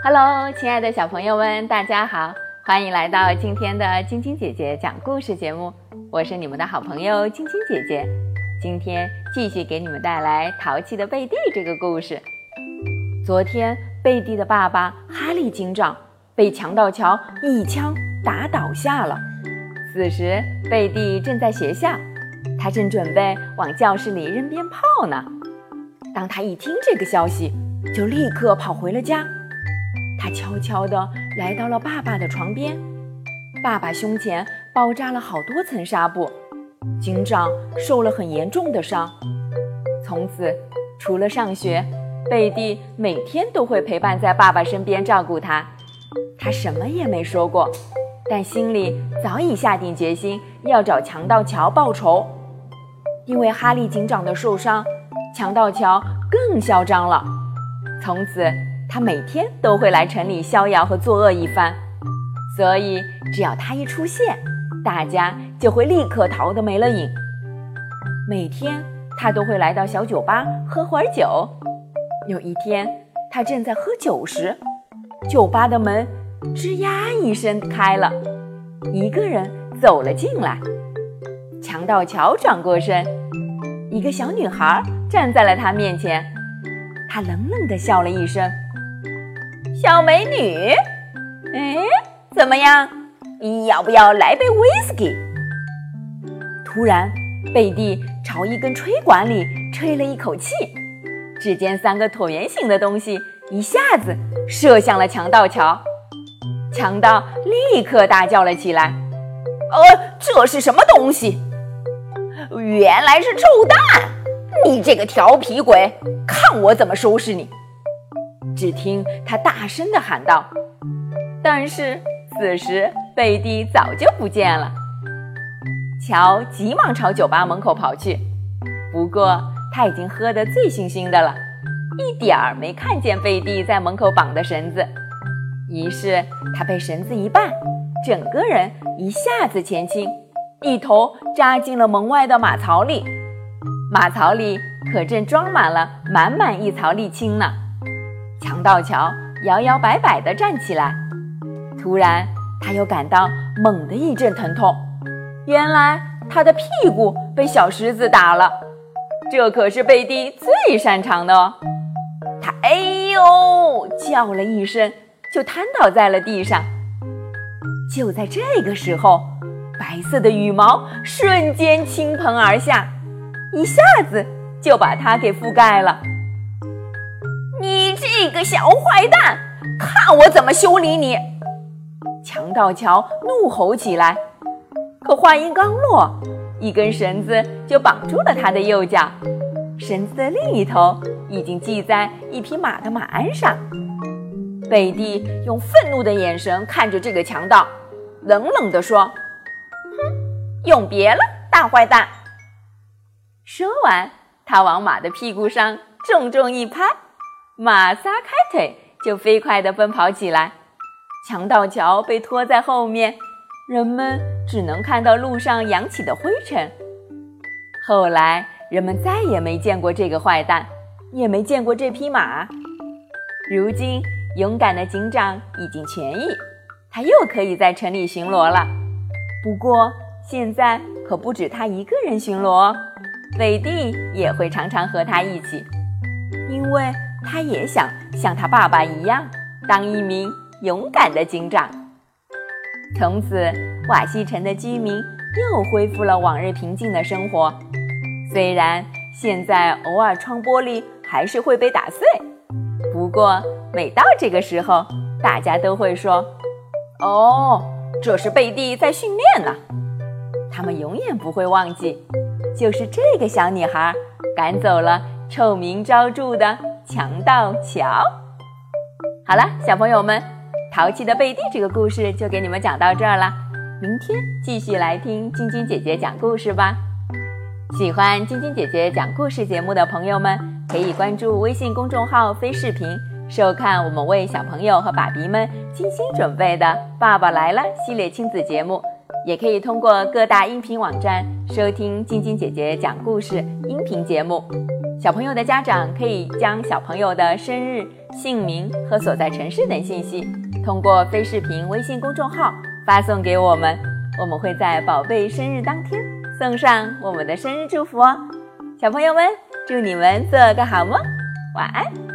Hello，亲爱的小朋友们，大家好，欢迎来到今天的晶晶姐姐讲故事节目。我是你们的好朋友晶晶姐姐，今天继续给你们带来《淘气的贝蒂》这个故事。昨天，贝蒂的爸爸哈利警长被强盗乔一枪打倒下了。此时，贝蒂正在学校，他正准备往教室里扔鞭炮呢。当他一听这个消息，就立刻跑回了家。他悄悄地来到了爸爸的床边，爸爸胸前包扎了好多层纱布，警长受了很严重的伤。从此，除了上学，贝蒂每天都会陪伴在爸爸身边照顾他。他什么也没说过，但心里早已下定决心要找强盗乔报仇。因为哈利警长的受伤，强盗乔更嚣张了。从此。他每天都会来城里逍遥和作恶一番，所以只要他一出现，大家就会立刻逃得没了影。每天他都会来到小酒吧喝会儿酒。有一天，他正在喝酒时，酒吧的门吱呀一声开了，一个人走了进来。强盗乔转过身，一个小女孩站在了他面前，他冷冷地笑了一声。小美女，哎，怎么样？要不要来杯威士忌？突然，贝蒂朝一根吹管里吹了一口气，只见三个椭圆形的东西一下子射向了强盗乔。强盗立刻大叫了起来：“呃，这是什么东西？原来是臭蛋！你这个调皮鬼，看我怎么收拾你！”只听他大声地喊道：“但是此时贝蒂早就不见了。”乔急忙朝酒吧门口跑去，不过他已经喝得醉醺醺的了，一点儿没看见贝蒂在门口绑的绳子。于是他被绳子一绊，整个人一下子前倾，一头扎进了门外的马槽里。马槽里可正装满了满满一槽沥青呢。强盗乔摇摇摆摆地站起来，突然他又感到猛地一阵疼痛，原来他的屁股被小狮子打了，这可是贝蒂最擅长的哦。他哎呦叫了一声，就瘫倒在了地上。就在这个时候，白色的羽毛瞬间倾盆而下，一下子就把他给覆盖了。这个小坏蛋，看我怎么修理你！强盗乔怒吼起来，可话音刚落，一根绳子就绑住了他的右脚，绳子的另一头已经系在一匹马的马鞍上。贝蒂用愤怒的眼神看着这个强盗，冷冷地说：“哼，永别了，大坏蛋！”说完，他往马的屁股上重重一拍。马撒开腿就飞快地奔跑起来，强盗乔被拖在后面，人们只能看到路上扬起的灰尘。后来，人们再也没见过这个坏蛋，也没见过这匹马。如今，勇敢的警长已经痊愈，他又可以在城里巡逻了。不过，现在可不止他一个人巡逻，贝蒂也会常常和他一起，因为。他也想像他爸爸一样，当一名勇敢的警长。从此，瓦西城的居民又恢复了往日平静的生活。虽然现在偶尔窗玻璃还是会被打碎，不过每到这个时候，大家都会说：“哦，这是贝蒂在训练呢。”他们永远不会忘记，就是这个小女孩赶走了臭名昭著的。强盗乔，好了，小朋友们，淘气的贝蒂这个故事就给你们讲到这儿了。明天继续来听晶晶姐姐讲故事吧。喜欢晶晶姐姐讲故事节目的朋友们，可以关注微信公众号“飞视频”，收看我们为小朋友和爸比们精心准备的《爸爸来了》系列亲子节目。也可以通过各大音频网站收听晶晶姐姐讲故事音频节目。小朋友的家长可以将小朋友的生日、姓名和所在城市等信息，通过非视频微信公众号发送给我们，我们会在宝贝生日当天送上我们的生日祝福哦。小朋友们，祝你们做个好梦，晚安。